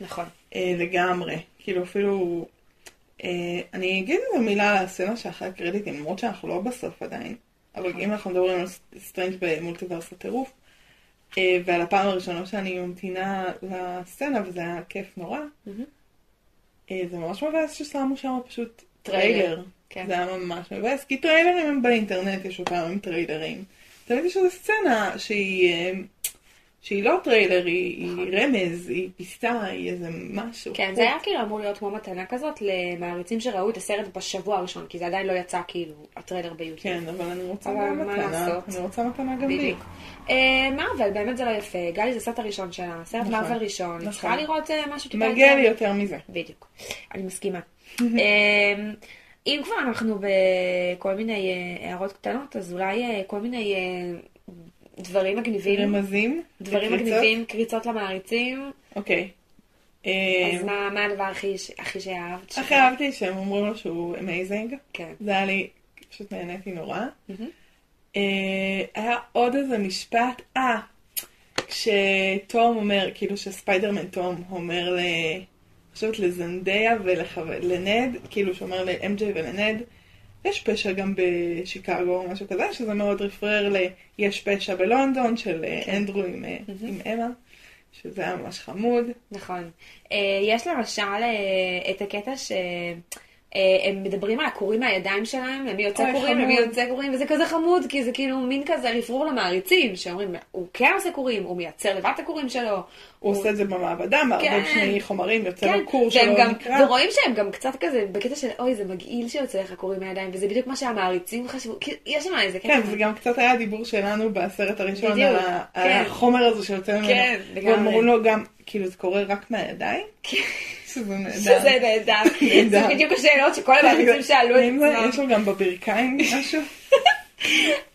נכון. אה, לגמרי. כאילו אפילו, אני אגיד איזה מילה על הסצנה שאחרי הקרדיטים, למרות שאנחנו לא בסוף עדיין, אבל אם אנחנו מדברים על סטרנג' ב multiverse הטירוף, אה, ועל הפעם הראשונה שאני ממתינה לסצנה, וזה היה כיף נורא, אה, זה ממש מבאס ששמו שם פשוט טריילר. כן. זה היה ממש מבאס, כי טריילרים הם באינטרנט, יש אותם עם טריילרים. תמיד יש איזו סצנה שהיא, שהיא לא טריילר, היא, היא רמז, היא פיסה, היא איזה משהו. כן, זה היה כאילו אמור להיות כמו מתנה כזאת למעריצים שראו את הסרט בשבוע הראשון, כי זה עדיין לא יצא כאילו, הטריילר ביוטיוב. כן, אבל אני רוצה אבל גם מתנה. אני רוצה מתנה גם לי. אה, מארוול, באמת זה לא יפה. גלי זה הסרט הראשון שלה, סרט נכון. מארוול ראשון. נכון. צריכה לראות אה, משהו טיפה מגיע לי יותר מזה. בדיוק. אני מסכימה. (laughs) אה, אם כבר אנחנו בכל מיני אה, הערות קטנות, אז אולי כל מיני דברים מגניבים, רמזים? דברים וקריצות? מגניבים, קריצות למעריצים. אוקיי. אה, אז מה מה הדבר הכי הכי שאהבת? הכי אהבתי שהם אומרים לו שהוא amazing. כן. זה היה לי, פשוט נהניתי נורא. אה, היה עוד איזה משפט, אה, כשתום אומר, כאילו שספיידרמן תום אומר ל... חושבת לזנדיה ולנד, כאילו שאומר ל-MJ ולנד, יש פשע גם בשיקגו או משהו כזה, שזה מאוד רפרר ל... יש פשע בלונדון של אה, אנדרו עם, אה, עם אמה, שזה היה ממש חמוד. נכון. אה, יש למשל את הקטע ש... אה, הם מדברים על הקורים מהידיים שלהם, למי יוצא אוי, קורים, למי. יוצא קורים, וזה כזה חמוד, כי זה כאילו מין כזה רפרור למעריצים, שאומרים, הוא כן עושה קורים, הוא מייצר לבד את הקורים שלו. הוא עושה את זה במעבדה, מערבב כן. שני חומרים, יוצא כן, לו קור שלו גם, נקרא. ורואים שהם גם קצת כזה, בקטע של, אוי, זה מגעיל שיוצא לך קורים מהידיים, וזה בדיוק מה שהמעריצים חשבו, כאילו, יש שם איזה קטע. כן, זה גם קצת היה הדיבור שלנו בסרט הראשון בדיוק, על ה- על כן. החומר הזה שיוצא ממנו. כן, לגמרי. ואמרו לו גם, כאילו זה קורה רק מהידיים? כן. שזה נהדר. שזה (laughs) נהדר. זה. בדיוק השאלות שכל המעריצים (laughs) שאלו את עצמם. יש לו גם בברכיים (laughs) משהו?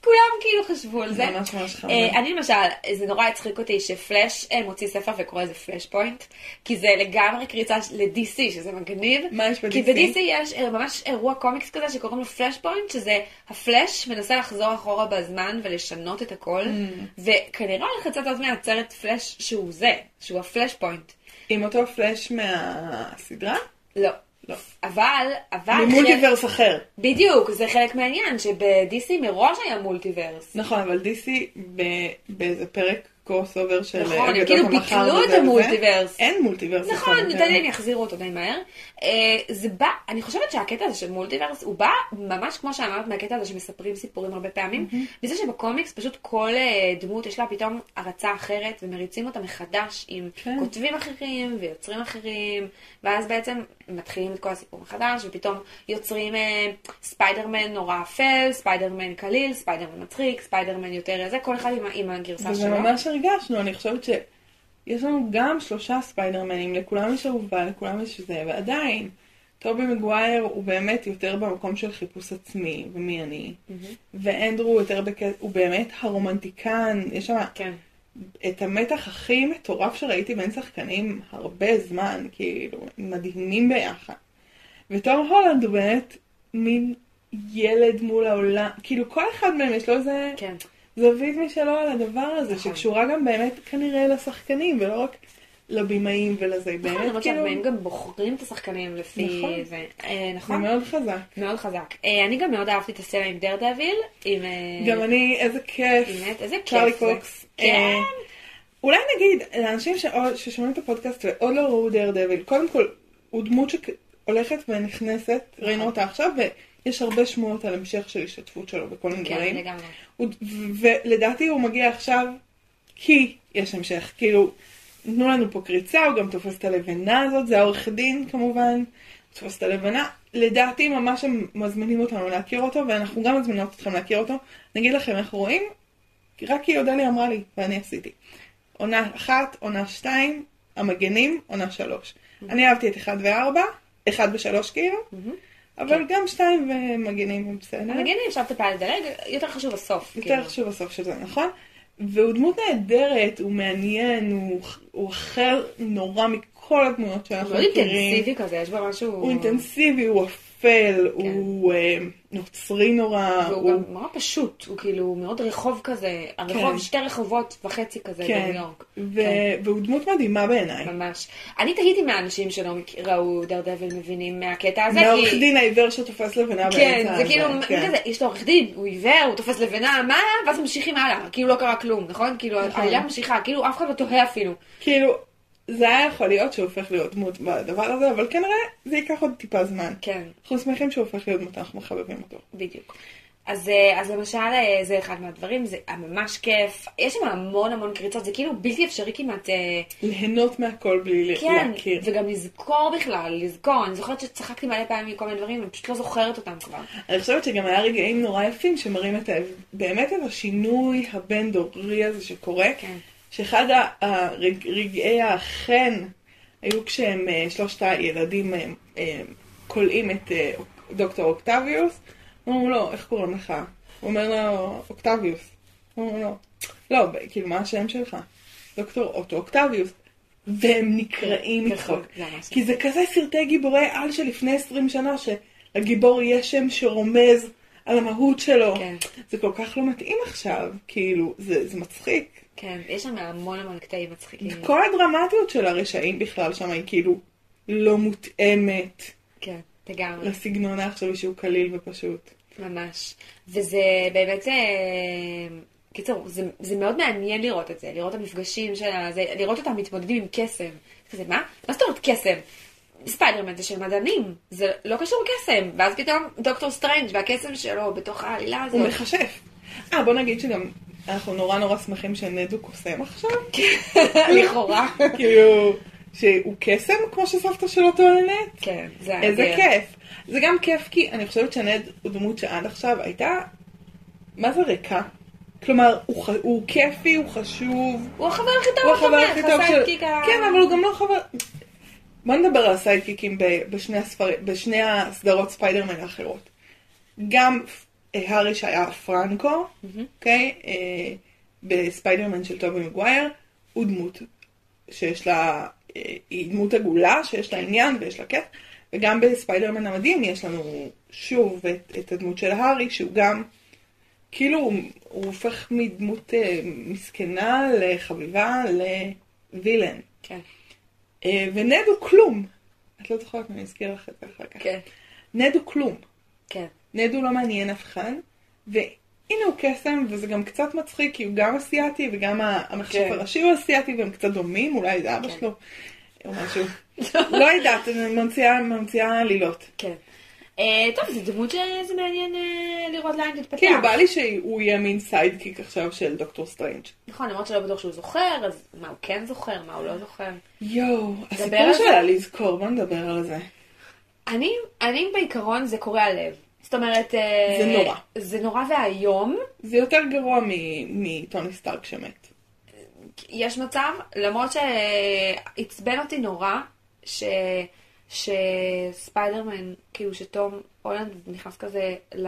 כולם כאילו חשבו על זה. ממש ממש. אה, אני למשל, זה נורא הצחיק אותי שפלאש אה, מוציא ספר וקורא לזה Flashpoint, כי זה לגמרי קריצה ל-DC, שזה מגניב. מה יש כי ב-DC? ב-DC יש אה, ממש אירוע קומיקס כזה שקוראים לו Flashpoint, שזה הפלאש מנסה לחזור אחורה בזמן ולשנות את הכל, Mm. וכנראה הולך לצאת עוד מעט סרט פלאש שהוא זה, שהוא ה Flashpoint. עם אותו פלאש מהסדרה? לא. לא. אבל, אבל... מ multiverse אחר. בדיוק, זה חלק מהעניין, שב-DC מראש היה multiverse. נכון, אבל DC ב- באיזה פרק cross over של נכון, הם אגדות כאילו המחר ביטלו את. ה multiverse. אין multiverse. נכון, הם יחזירו אותו די מהר. אה, זה בא, אני חושבת שהקטע הזה של multiverse, הוא בא ממש כמו שאמרת מהקטע הזה שמספרים סיפורים הרבה פעמים, וזה שבקומיקס פשוט כל אה, דמות יש לה פתאום הרצה אחרת, ומריצים אותה מחדש עם כן. כותבים אחרים ויוצרים אחרים, ואז בעצם מתחילים את כל הסיפור מחדש, ופתאום יוצרים אה, ספיידרמן נורא אפל, ספיידרמן קליל, ספיידרמן מצחיק, ספיידרמן יותר זה, כל אחד עם, עם הגרסה שלו. ממש הרגשנו, אני חושבת שיש לנו גם שלושה ספיידרמנים, לכולם יש אהובה, לכולם יש זה, ועדיין, טובי מגווייר הוא באמת יותר במקום של חיפוש עצמי, ומי אני, ואנדרו יותר בקטע, הוא באמת הרומנטיקן, יש שם כן. את המתח הכי מטורף שראיתי בין שחקנים הרבה זמן, כאילו, מדהימים ביחד. ותום הולנד הוא באמת מין ילד מול העולם, כאילו כל אחד מהם יש לו איזה כן. זווית משלו על הדבר הזה, נכון. שקשורה גם באמת כנראה לשחקנים, ולא רק לבימאים ולזה, נכון, באמת למרות כאילו, שהבאים גם בוחרים את השחקנים לפי נכון. זה. אה, זה נכון? מאוד חזק. מאוד חזק. אה, אני גם מאוד אהבתי את הסצנה עם דר דביל, עם... אה, גם אני, איזה כיף. באמת, איזה כיף זה. קוקס. כן. אולי נגיד, לאנשים ששומעים את הפודקאסט ועוד לא ראו דר דביל, קודם כל, הוא דמות שהולכת ונכנסת, נכון. ראינו אותה עכשיו, ויש הרבה שמועות על המשך של השתתפות שלו בכל מיני כן, דברים. לגמרי. הוא- ולדעתי הוא מגיע עכשיו כי יש המשך. כאילו, נתנו לנו פה קריצה, הוא גם תופס את הלבנה הזאת, זה העורך דין כמובן, תופס את הלבנה. לדעתי ממש הם מזמינים אותנו להכיר אותו, ואנחנו גם מזמינות אתכם להכיר אותו. נגיד לכם איך רואים, רק כי אודליה אמרה לי, ואני עשיתי. עונה אחת, עונה שתיים, המגנים, עונה שלוש. אני אהבתי את אחד וארבע, אחד ושלוש כאילו, אבל גם שתיים ומגנים הם בסדר. המגנים אפשר טיפה לדלג, יותר חשוב הסוף. יותר כאילו. חשוב הסוף של זה, נכון? והוא דמות נהדרת, הוא מעניין, הוא, הוא אחר נורא מכל הדמויות הוא שאנחנו מכירים. אינטנסיבי כזה, יש בו משהו... הוא אינטנסיבי, הוא אפל, הוא אה, נוצרי נורא. והוא הוא- גם נורא פשוט, הוא כאילו מאוד רחוב כזה, הרחוב, כן. שתי רחובות וחצי כזה כן, בניו יורק. ו- כן. והוא דמות מדהימה בעיניי. ממש. אני תהיתי מהאנשים שלא ראו דר דביל מבינים מהקטע הזה, מהעורך כי... דין העיוור שתופס לבנה כן, באמצע זה הזה, כאילו, כן. כזה, יש לו עורך דין, הוא עיוור, הוא תופס לבנה, מה? ואז ממשיכים הלאה, כאילו לא קרה כלום, נכון? כאילו, נכון. העלילה ממשיכה, כאילו אף אחד לא תוהה אפילו. כאילו, זה היה יכול להיות שהוא הופך להיות דמות בדבר הזה, אבל כנראה זה ייקח עוד טיפה זמן. כן, אנחנו שמחים שהוא הופך להיות דמות, אנחנו מחבבים אותו. בדיוק. אז, אה, אז למשל, אה, זה אחד מהדברים, זה ממש כיף. יש שם המון המון קריצות, זה כאילו בלתי אפשרי כמעט, אה, ליהנות מהכל בלי כן, להכיר. וגם לזכור בכלל, לזכור. אני זוכרת שצחקתי מלא פעמים מכל מיני דברים, ואני פשוט לא זוכרת אותם כבר. אני חושבת שגם היה רגעים נורא יפים שמראים את ה... באמת את השינוי הבין-דורי הזה שקורה. כן. שאחד ה- הרג- רגעי החן היו כשהם, אה, שלושת הילדים אה, אה, כולאים את דוקטור אוקטביוס. אומרים לו, איך קוראים לך? הוא אומר לו, אוקטביוס. הוא אומר לו, לא, כאילו, מה השם שלך? דוקטור אוטו אוקטביוס. והם נקראים. זה ממש כי זה כזה סרטי גיבורי על של לפני 20 שנה, שלגיבור יש שם שרומז על המהות שלו. כן. זה כל כך לא מתאים עכשיו, כאילו, זה, זה מצחיק. כן, יש שם המון המון קטעים מצחיקים. כל הדרמטיות של הרשעים בכלל שם היא כאילו לא מותאמת כן, לגמרי. לסגנון העכשווי שהוא קליל ופשוט. ממש. וזה באמת, אה, קיצור, זה, זה מאוד מעניין לראות את זה, לראות את המפגשים של זה, לראות אותם מתמודדים עם קסם. כזה, מה? מה זאת אומרת קסם? ספיידרמן זה של מדענים, זה לא קשור קסם. ואז פתאום דוקטור סטרנג' והקסם שלו בתוך העלילה הזאת. הוא מכשף. אה, בוא נגיד שגם אנחנו נורא נורא שמחים שנדו קוסם עכשיו. לכאורה. כאילו, שהוא קסם כמו שסבתא שלו טוענת. כן, זה איזה אדיר. כיף. זה גם כיף כי אני חושבת שנד הוא דמות שעד עכשיו הייתה, מה זה ריקה? כלומר, הוא, ח... הוא כיפי, הוא חשוב, הוא החבר הכי טוב, הוא החבר הכי טוב של... כן, אבל הוא גם לא חבר... בוא נדבר על הסיידקיקים ב- בשני, הספר... בשני הסדרות ספיידרמן האחרות. גם הארי שהיה פרנקו, אוקיי? אה, בספיידרמן של טובי מגווייר, הוא דמות שיש לה... אה, היא דמות עגולה, שיש לה עניין ויש לה כיף. וגם בספיידרמן המדהים יש לנו שוב את, את הדמות של הארי, שהוא גם... כאילו הוא, הוא הופך מדמות אה, מסכנה וחביבה ל villain. כן, אה, ונד הוא כלום. את לא זוכרת, אני אזכיר לך את זה אחר כך. כן, נד הוא כלום. כן. נד הוא לא מעניין אף אחד, הנה הוא קסם, וזה גם קצת מצחיק, כי הוא גם אסיאתי, וגם המכשף כן. הראשי הוא אסיאתי, והם קצת דומים, אולי זה אבא כן. שלו, או משהו. (laughs) לא יודעת, אני ממציאה ממציאה עלילות. כן. אה, טוב, זו דמות שזה מעניין אה, לראות לאן תתפתח. כאילו, בא לי שהוא יהיה מין sidekick עכשיו של דוקטור סטרנג'. נכון, למרות שלא בטוח שהוא זוכר, אז מה הוא כן זוכר, מה הוא לא זוכר. יואו, הסיפור? שלה לזכור, בוא נדבר על זה. אני, אני בעיקרון זה קורע לב. זאת אומרת... אה, זה נורא. זה נורא ואיום. זה יותר גרוע מטוני סטארק שמת. יש מצב, למרות שעצבן אותי נורא, ש... שספיידרמן, כאילו שתום הולנד נכנס כזה ל...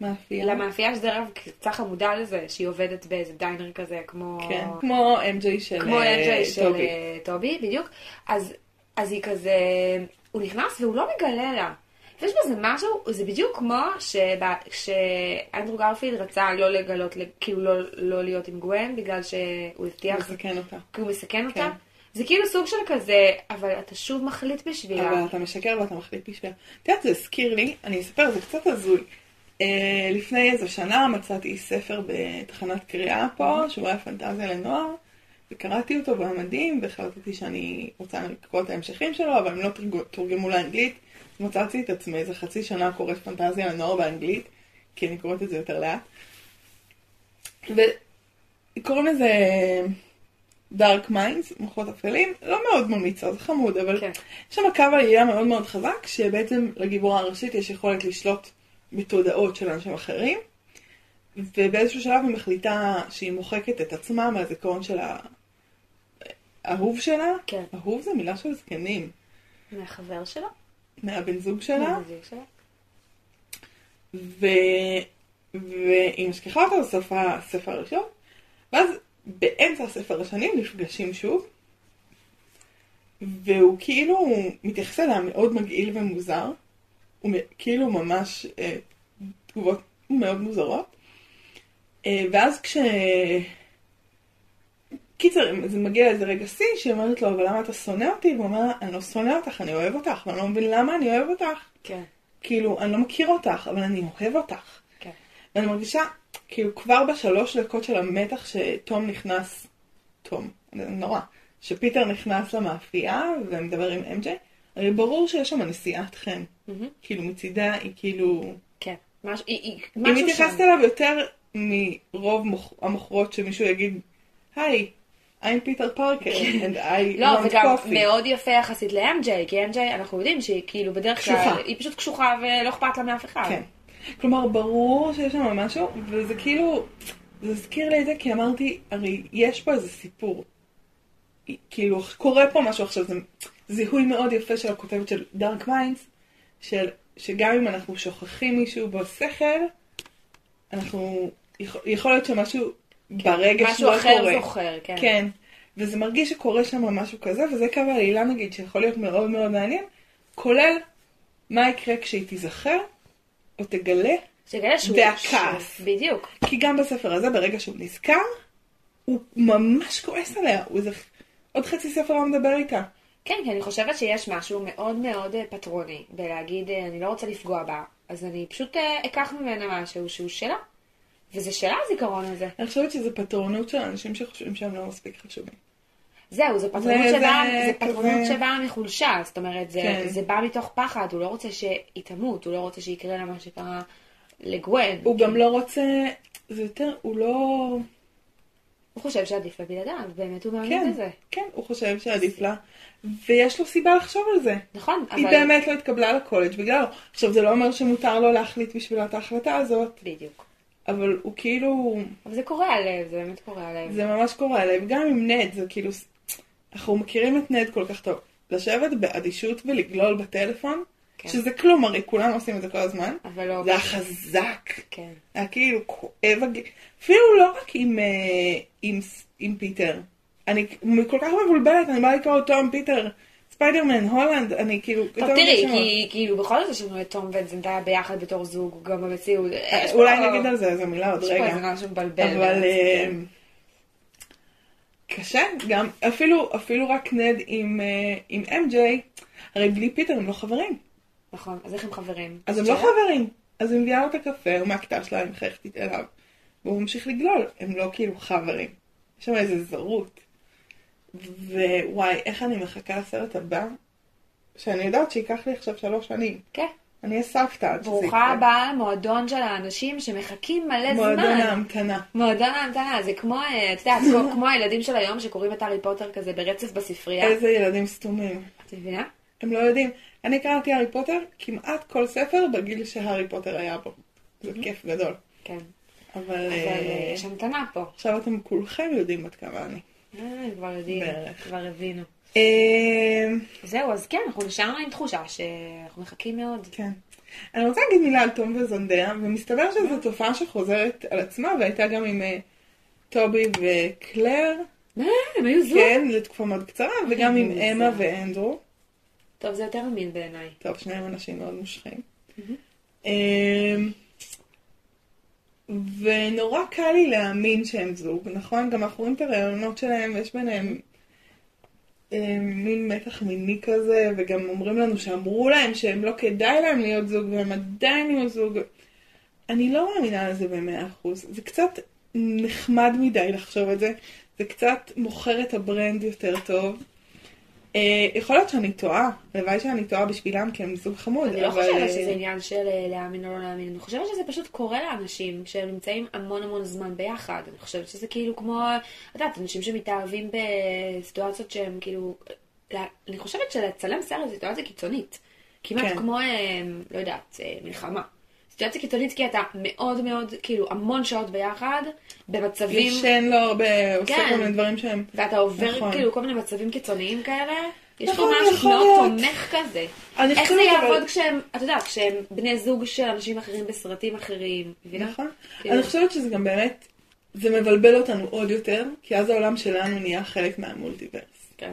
מאפייה. למאפייה שזה אגב קצת חמודה לזה, שהיא עובדת באיזה דיינר כזה, כמו... כן, כמו MJ של כמו אה, אנג'י של טובי. אה, טובי, בדיוק. אז, אז היא כזה, הוא נכנס והוא לא מגלה לה. ויש בזה משהו, זה בדיוק כמו שאנדרו גרפילד רצה לא לגלות, כאילו לא, לא להיות עם גווין, בגלל שהוא הבטיח, מסכן אותה. כי הוא מסכן אותה. כן. זה כאילו סוג של כזה, אבל אתה שוב מחליט בשבילה. אבל אתה משקר ואתה מחליט בשבילה. את יודעת, זה הזכיר לי, אני אספר, זה קצת הזוי. אה, לפני איזו שנה מצאתי ספר בתחנת קריאה פה, שהוא היה פנטזיה לנוער, וקראתי אותו והיה מדהים, והחלטתי שאני רוצה לקרוא את ההמשכים שלו, אבל הם לא תורגמו לאנגלית. מצאתי את עצמי איזה חצי שנה קוראת פנטזיה לנוער באנגלית, כי אני קוראת את זה יותר לאט. וקוראים לזה Dark Minds, מוחות אפלים, לא מאוד ממליצה, זה חמוד, אבל כן. יש שם קו עלילה מאוד מאוד חזק, שבעצם לגיבורה הראשית יש יכולת לשלוט בתודעות של אנשים אחרים, ובאיזשהו שלב היא מחליטה שהיא מוחקת את עצמה מהזיכרון של האהוב שלה. כן. אהוב זה מילה של זקנים. מהחבר שלה? מהבן זוג שלה? ו... והיא משכיחה אותו לסוף הספר הראשון, ואז באמצע הספר השני נפגשים שוב, והוא כאילו מתייחס אליה מאוד מגעיל ומוזר, הוא כאילו ממש אה, תגובות מאוד מוזרות, אה, ואז כש... קיצר, זה מגיע לאיזה רגע שיא, שהיא אומרת לו, אבל למה אתה שונא אותי? והוא אומר, אני לא שונא אותך, אני אוהב אותך, ואני לא מבין למה אני אוהב אותך. כן. כאילו, אני לא מכיר אותך, אבל אני אוהב אותך. כן. ואני מרגישה, כאילו, כבר בשלוש דקות של המתח שתום נכנס, תום, נורא, שפיטר נכנס למאפייה ומדבר עם אמג'יי, הרי ברור שיש שם נשיאת חן. מהמם. כאילו, מצידה היא כאילו... כן. משהו, היא, היא, היא משהו שם. מתייחסת אליו יותר מרוב מוכ... המוכרות שמישהו יגיד, היי, I'm פיטר פארקר, and I לא, want וגם. מאוד יפה יחסית ל-MJ, כי MJ אנחנו יודעים שהיא כאילו בדרך כלל, קשוחה. היא פשוט קשוחה ולא אכפת לה מאף אחד. כן. כלומר, ברור שיש שם משהו, וזה כאילו, זה הזכיר לי את זה, כי אמרתי, הרי יש פה איזה סיפור. כאילו, קורה פה משהו עכשיו, זה זיהוי מאוד יפה של הכותבת של Dark Minds, של, שגם אם אנחנו שוכחים מישהו בשכל, אנחנו, יכול להיות שמשהו ברגע משהו שלא אחר קורה. זוכר, כן. כן. וזה מרגיש שקורה שם משהו כזה, וזה קו העלילה נגיד, שיכול להיות מאוד מאוד מעניין, כולל מה יקרה כשהיא תיזכר, או תגלה, שכאלה שהוא... והכעס. בדיוק. כי גם בספר הזה, ברגע שהוא נזכר, הוא ממש כועס עליה, הוא איזה... עוד חצי ספר לא מדבר איתה. כן, כי אני חושבת שיש משהו מאוד מאוד אה, פטרוני בלהגיד, אה, אני לא רוצה לפגוע בה, אז אני פשוט אה, אקח ממנה משהו שהוא שלה. וזה שלה הזיכרון הזה. אני חושבת שזה פטרונות של אנשים שחושבים שהם לא מספיק חשובים. זהו, זה פטרונות זה- שבאה זה זה פטרונות כזה- שבאה מחולשה, זאת אומרת, זה, כן. זה בא מתוך פחד, הוא לא רוצה שהיא תמות, הוא לא רוצה שיקרה לה מה שקרה לגווין. הוא גם לא רוצה... זה יותר, הוא לא... הוא חושב שעדיף לה בלעדיו, באמת הוא מאמין כן, בזה. כן, הוא חושב שעדיף לה. ויש לו סיבה לחשוב על זה. נכון, היא אבל... באמת לא התקבלה לקולג' בגללו. עכשיו, זה לא אומר שמותר לו להחליט בשבילה את ההחלטה הזאת, בדיוק. אבל הוא כאילו... אבל זה קורע לב, זה באמת קורע לב. זה ממש קורה עליהם. גם עם נד, זה כאילו... אנחנו מכירים את נד כל כך טוב. לשבת באדישות ולגלול בטלפון, כן. שזה כלום, הרי כולם עושים את זה כל הזמן. אבל לא... זה היה חזק. כן. היה כאילו כואב, אפילו לא רק עם, אה, עם, עם פיטר. אני כל כך מבולבלת, אני באה לקרוא תום, פיטר, ספיידרמן, הולנד, אני כאילו... טוב, תראי. כי כאילו בכל זאת יש לנו את תום וזנדיה ביחד בתור זוג, גם במציאות. יש פה- אולי נגיד על זה איזה מילה עוד יש פה רגע. איזה משהו מבלבל. אבל אה, כן. קשה, גם אפילו, אפילו רק נד עם, אה, עם MJ, הרי בלי פיטר הם לא חברים. נכון, אז איך הם חברים? אז הם לא? חברים. אז היא מביאה לו את הקפה, הוא מהכיתה שלה, היא מחייכת אליו, והוא ממשיך לגלול, הם לא כאילו חברים. יש שם איזה זרות. ווואי, איך אני מחכה לסרט הבא, שאני יודעת שייקח לי עכשיו שלוש שנים. כן. אני אהיה סבתא עד שזה ברוכה הבאה למועדון של האנשים שמחכים מלא זמן. מועדון ההמתנה. מועדון ההמתנה, זה כמו, אה, את יודעת, (laughs) כמו- הילדים של היום שקוראים את הארי פוטר כזה ברצף בספרייה. איזה ילדים סתומים. את מבינה? הם לא יודעים. אני קראתי הארי פוטר כמעט כל ספר בגיל שהארי פוטר היה בו. זה כיף גדול. כן. אבל אבל אה, אה, יש המתנה פה. עכשיו אתם כולכם יודעים עד כמה אני. אה, כבר יודעים, בערך. כבר הבינו. אה, זהו, אז כן, אנחנו נשארנו עם תחושה שאנחנו מחכים מאוד. כן. אני רוצה להגיד מילה על תום וזנדיה, ומסתבר שזו תופעה שחוזרת על עצמה, והייתה גם עם אה, טובי וקלר, מה? הם היו זוג? כן, לתקופה מאוד קצרה, וגם עם. אמה ואנדרו. טוב, זה יותר אמין בעיניי. טוב, שניהם אנשים מאוד מושכים. ונורא קל לי להאמין שהם זוג, נכון? גם אנחנו רואים את הרעיונות שלהם, ויש ביניהם אמ, מין מתח מיני כזה, וגם אומרים לנו שאמרו להם שהם לא כדאי להם להיות זוג, והם עדיין יהיו זוג. אני לא מאמינה לזה במאה אחוז. זה קצת נחמד מדי לחשוב את זה. זה קצת מוכר את ה brand יותר טוב. אה, יכול להיות שאני טועה, הלוואי שאני טועה בשבילם כי הם זוג חמוד, אני לא אבל, חושבת אה, שזה עניין של אה, להאמין או לא להאמין, אני חושבת שזה פשוט קורה לאנשים כשהם נמצאים המון המון זמן ביחד. אני חושבת שזה כאילו כמו, את יודעת, אנשים שמתאהבים בסיטואציות שהם כאילו, אני חושבת שלצלם סרט זו סיטואציה קיצונית. כמעט כן. כמו, אה, לא יודעת, מלחמה. סיטואציה קיצונית כי אתה מאוד מאוד, כאילו, המון שעות ביחד, במצבים... ישן לו הרבה, עושה כן. כל מיני דברים שהם... ואתה עובר נכון. כאילו כל מיני מצבים קיצוניים כאלה, יש פה נכון, משהו מאוד. תומך כזה. איך זה אבל- יעבוד כשהם, את יודעת, כשהם בני זוג של אנשים אחרים בסרטים אחרים? נכון. כאילו- אני חושבת שזה גם באמת, זה מבלבל אותנו עוד יותר, כי אז העולם שלנו נהיה חלק מה multiverse. כן.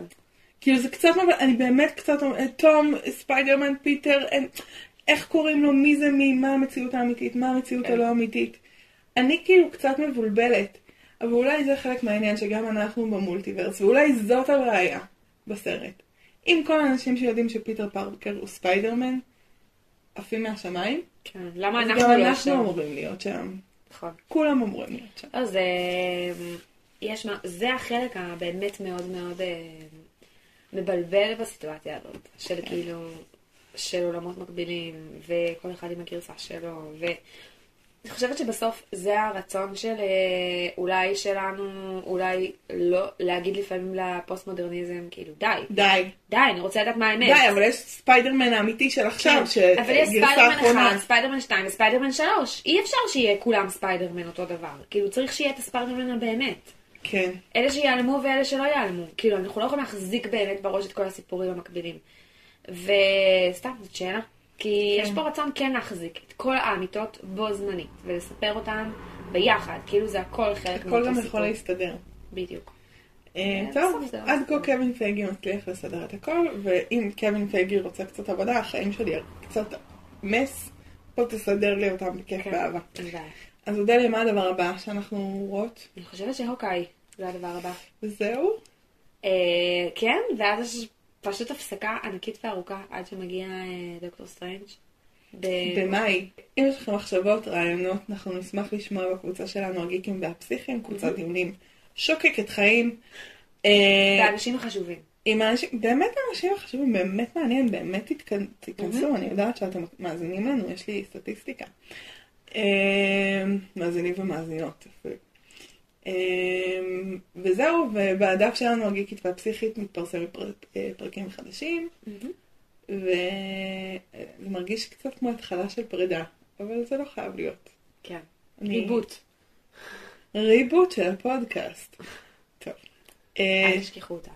כאילו זה קצת אני באמת קצת, אומרת, תום, ספיידרמן, פיטר, איך קוראים לו, מי זה מי, מה המציאות האמיתית, מה המציאות כן. הלא אמיתית. אני כאילו קצת מבולבלת, אבל אולי זה חלק מהעניין שגם אנחנו במולטיברס, ואולי זאת הבעיה בסרט. אם כל האנשים שיודעים שפיטר פארקר הוא ספיידרמן, עפים מהשמיים, כן. למה אנחנו גם לא אנחנו שם? אמורים להיות שם. נכון. כולם אמורים להיות שם. אז אה, יש, מה- זה החלק הבאמת מאוד מאוד אה, מבלבל בסיטואציה הזאת, של כאילו, של עולמות מקבילים, וכל אחד עם הגרסה שלו, ואני חושבת שבסוף זה הרצון של אה, אולי שלנו, אולי לא, להגיד לפעמים לפוסט מודרניזם, כאילו די, די. די, אני רוצה לדעת מה האמת. די, אבל יש ספיידרמן האמיתי של עכשיו, כן, אבל יש שגרסה ספיידרמן האחרונה. 1, ספיידרמן 2 וספיידרמן 3. אי אפשר שיהיה כולם ספיידרמן אותו דבר. כאילו צריך שיהיה את הספיידרמן הבאמת. כן. אלה שיעלמו ואלה שלא יעלמו. כאילו, אנחנו לא יכולים להחזיק באמת בראש את כל הסיפורים המקבילים. וסתם, זאת שאלה. כי כן. יש פה רצון כן להחזיק את כל האמיתות בו זמנית, ולספר אותן ביחד. כאילו זה הכל חלק הכל גם יכול להסתדר. בדיוק. אה, אה, טוב, עד כה. קווין פייגי מצליח לסדר את הכל, ואם קווין פייגי רוצה קצת עבודה, החיים שלי קצת מס, פה תסדר לי אותם בכיף כן. אין בעיה. אז אודליה, מה הדבר הבא שאנחנו רואות? אני חושבת שהוקאי זה הדבר הבא. וזהו? אה, כן, ואז יש פשוט הפסקה ענקית וארוכה עד שמגיע אה, דוקטור סטרנג'. ב- במאי. אם יש לכם מחשבות, רעיונות, אנחנו נשמח לשמוע בקבוצה שלנו, הגיקים והפסיכים, קבוצת דיונים שוקקת חיים. אה, והאנשים החשובים. עם האנשים, באמת האנשים החשובים, באמת מעניין, באמת תיכנסו, אני יודעת שאתם מאזינים לנו, יש לי סטטיסטיקה. אה, מאזינים ומאזינות. אה, וזהו, ובדף שלנו הגיקית והפסיכית מתפרסמים פר- אה, פרקים חדשים, וזה מרגיש קצת כמו התחלה של פרידה, אבל זה לא חייב להיות. כן. ריבוט. ריבוט של הפודקאסט. טוב. אה, אל תשכחו אותנו.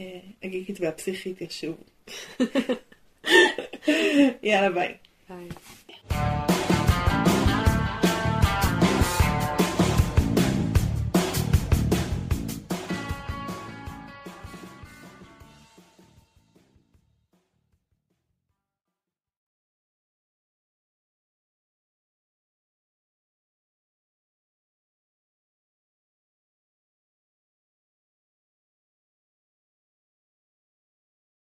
אה, הגיקית והפסיכית ישובו. (laughs) יאללה ביי. ביי.